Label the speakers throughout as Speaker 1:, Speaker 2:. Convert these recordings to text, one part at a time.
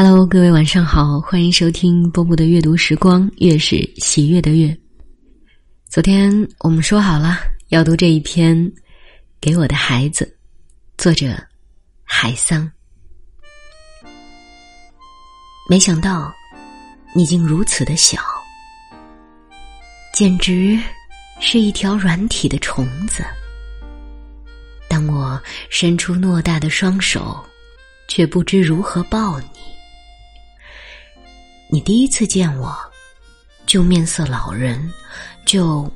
Speaker 1: Hello，各位晚上好，欢迎收听波波的阅读时光，月是喜悦的月。昨天我们说好了要读这一篇《给我的孩子》，作者海桑。没想到你竟如此的小，简直是一条软体的虫子。当我伸出偌大的双手，却不知如何抱你。你第一次见我，就面色老人，就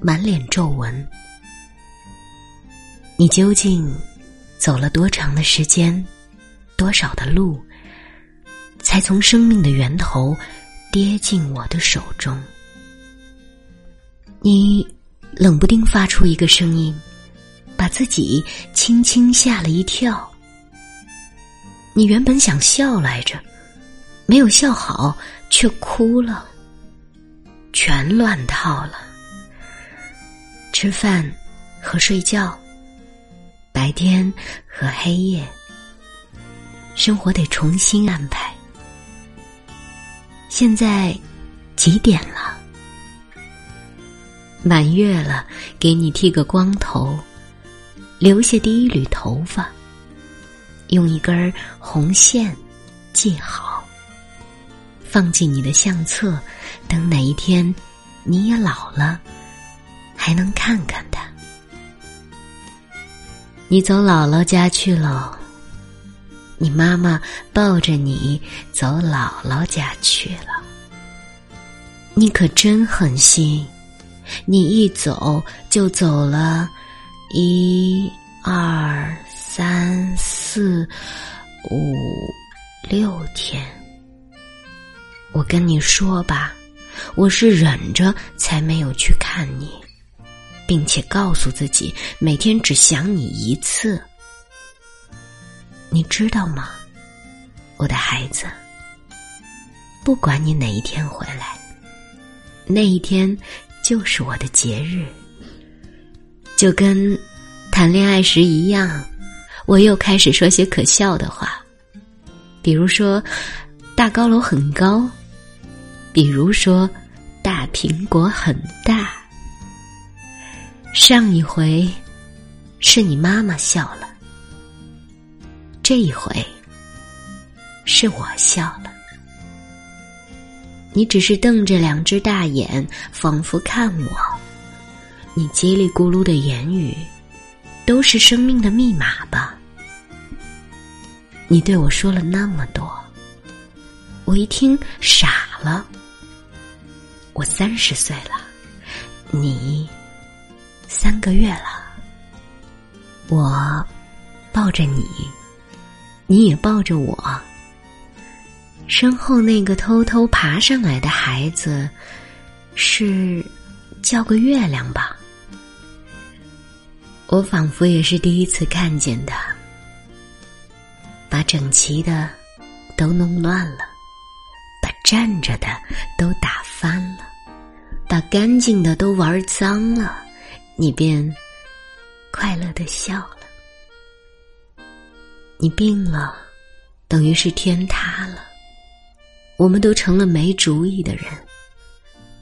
Speaker 1: 满脸皱纹。你究竟走了多长的时间，多少的路，才从生命的源头跌进我的手中？你冷不丁发出一个声音，把自己轻轻吓了一跳。你原本想笑来着。没有笑好，却哭了，全乱套了。吃饭和睡觉，白天和黑夜，生活得重新安排。现在几点了？满月了，给你剃个光头，留下第一缕头发，用一根红线系好。放进你的相册，等哪一天你也老了，还能看看他。你走姥姥家去了，你妈妈抱着你走姥姥家去了。你可真狠心，你一走就走了一二三四五跟你说吧，我是忍着才没有去看你，并且告诉自己每天只想你一次。你知道吗，我的孩子？不管你哪一天回来，那一天就是我的节日。就跟谈恋爱时一样，我又开始说些可笑的话，比如说大高楼很高。比如说，大苹果很大。上一回是你妈妈笑了，这一回是我笑了。你只是瞪着两只大眼，仿佛看我。你叽里咕噜的言语，都是生命的密码吧？你对我说了那么多，我一听傻了。我三十岁了，你三个月了。我抱着你，你也抱着我。身后那个偷偷爬上来的孩子，是叫个月亮吧？我仿佛也是第一次看见他，把整齐的都弄乱了，站着的都打。翻了，把干净的都玩脏了，你便快乐的笑了。你病了，等于是天塌了。我们都成了没主意的人。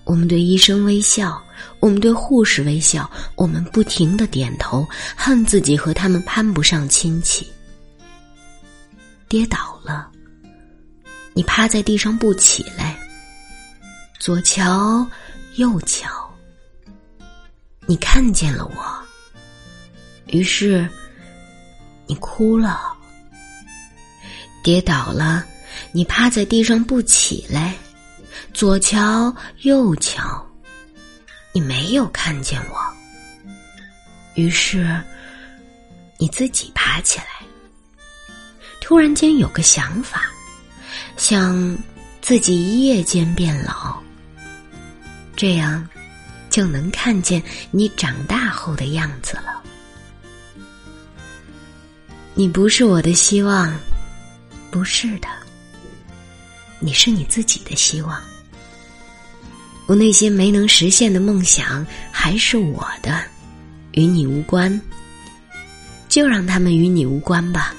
Speaker 1: 我们对医生微笑，我们对护士微笑，我们不停的点头，恨自己和他们攀不上亲戚。跌倒了，你趴在地上不起来。左瞧，右瞧，你看见了我，于是你哭了，跌倒了，你趴在地上不起来，左瞧右瞧，你没有看见我，于是你自己爬起来，突然间有个想法，想自己一夜间变老。这样，就能看见你长大后的样子了。你不是我的希望，不是的，你是你自己的希望。我那些没能实现的梦想还是我的，与你无关，就让他们与你无关吧。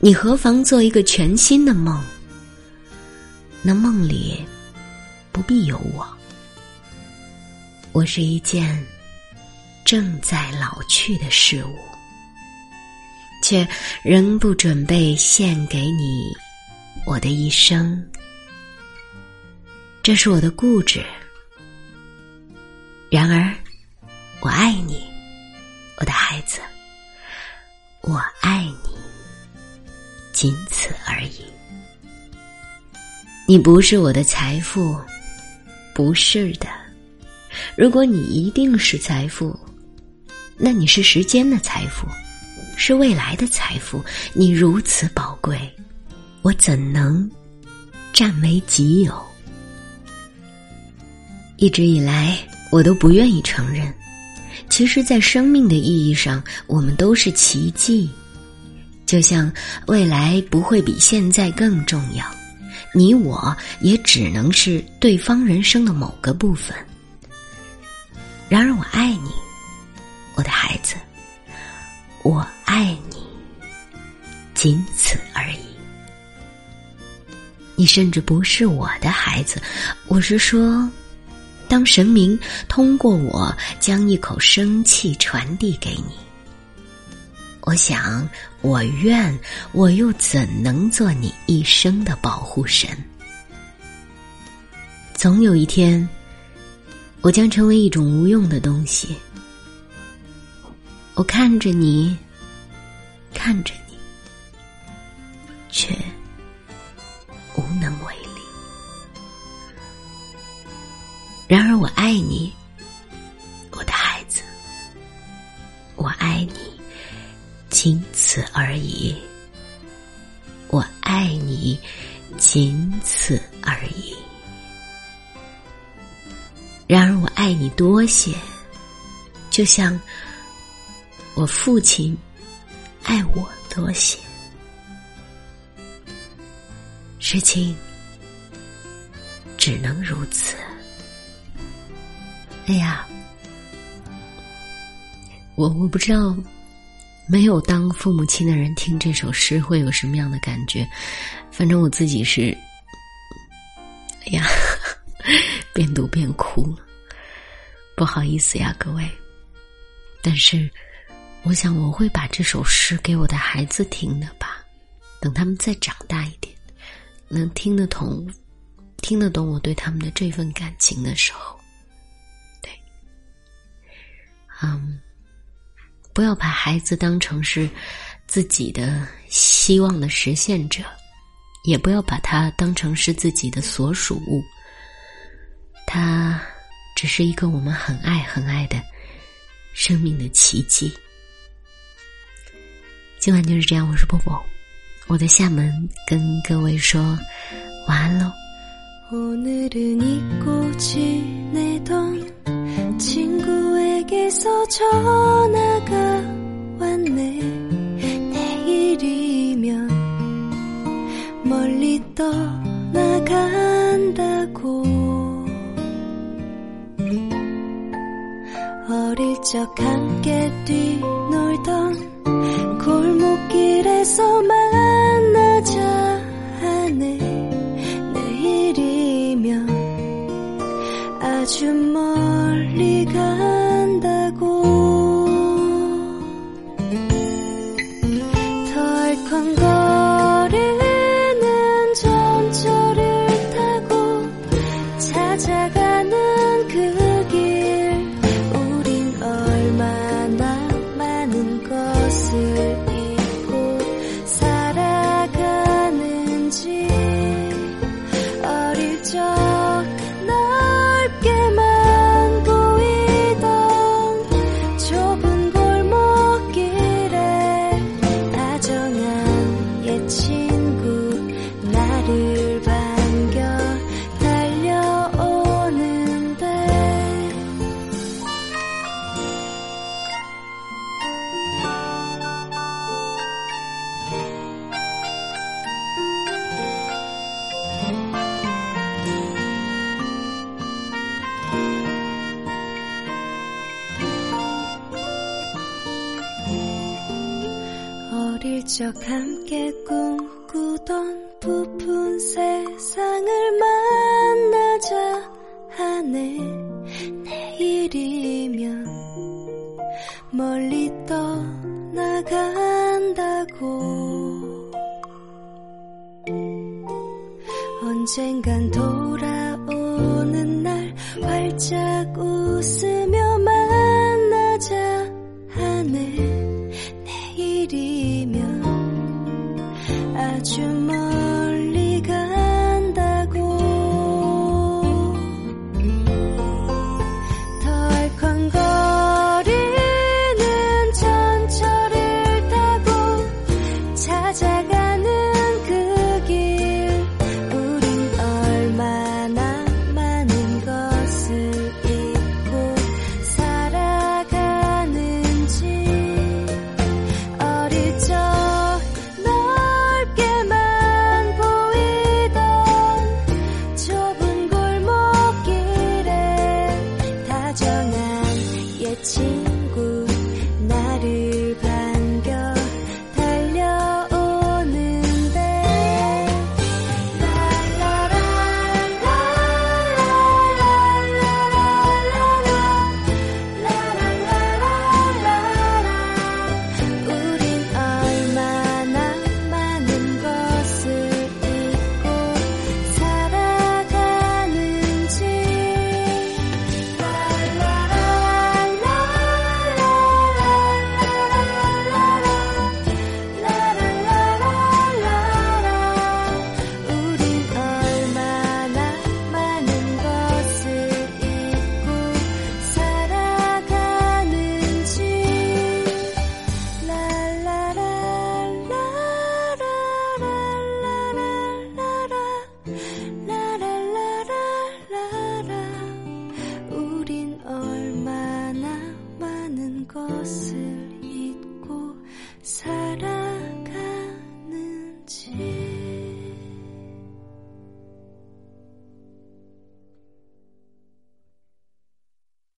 Speaker 1: 你何妨做一个全新的梦，那梦里不必有我。我是一件正在老去的事物，却仍不准备献给你我的一生。这是我的固执。然而，我爱你，我的孩子，我爱你，仅此而已。你不是我的财富，不是的。如果你一定是财富，那你是时间的财富，是未来的财富。你如此宝贵，我怎能占为己有？一直以来，我都不愿意承认。其实，在生命的意义上，我们都是奇迹。就像未来不会比现在更重要，你我也只能是对方人生的某个部分。然而，我爱你，我的孩子，我爱你，仅此而已。你甚至不是我的孩子，我是说，当神明通过我将一口生气传递给你，我想，我愿，我又怎能做你一生的保护神？总有一天。我将成为一种无用的东西。我看着你，看着你，却无能为力。然而，我爱你，我的孩子，我爱你，仅此而已。我爱你，仅此而已。然而，我爱你多些，就像我父亲爱我多些。事情只能如此。哎呀，我我不知道，没有当父母亲的人听这首诗会有什么样的感觉。反正我自己是，哎呀。边读边哭了，不好意思呀，各位。但是，我想我会把这首诗给我的孩子听的吧。等他们再长大一点，能听得懂、听得懂我对他们的这份感情的时候，对，嗯，不要把孩子当成是自己的希望的实现者，也不要把他当成是自己的所属物。他只是一个我们很爱很爱的生命的奇迹。今晚就是这样，我是波波，我在厦门跟各位说晚安喽。 내게서 전화가 왔네. 내일이면 멀리 떠나간다고.
Speaker 2: 어릴 적 함께 뛰놀던 골목길에서 만나자. 기적 함께 꿈꾸던 부푼 세상을 만나자 하네. 내일이면 멀리 떠나간다고. 언젠간 돌아오는 날 활짝 웃으며 만나자 하네. 내일이 什么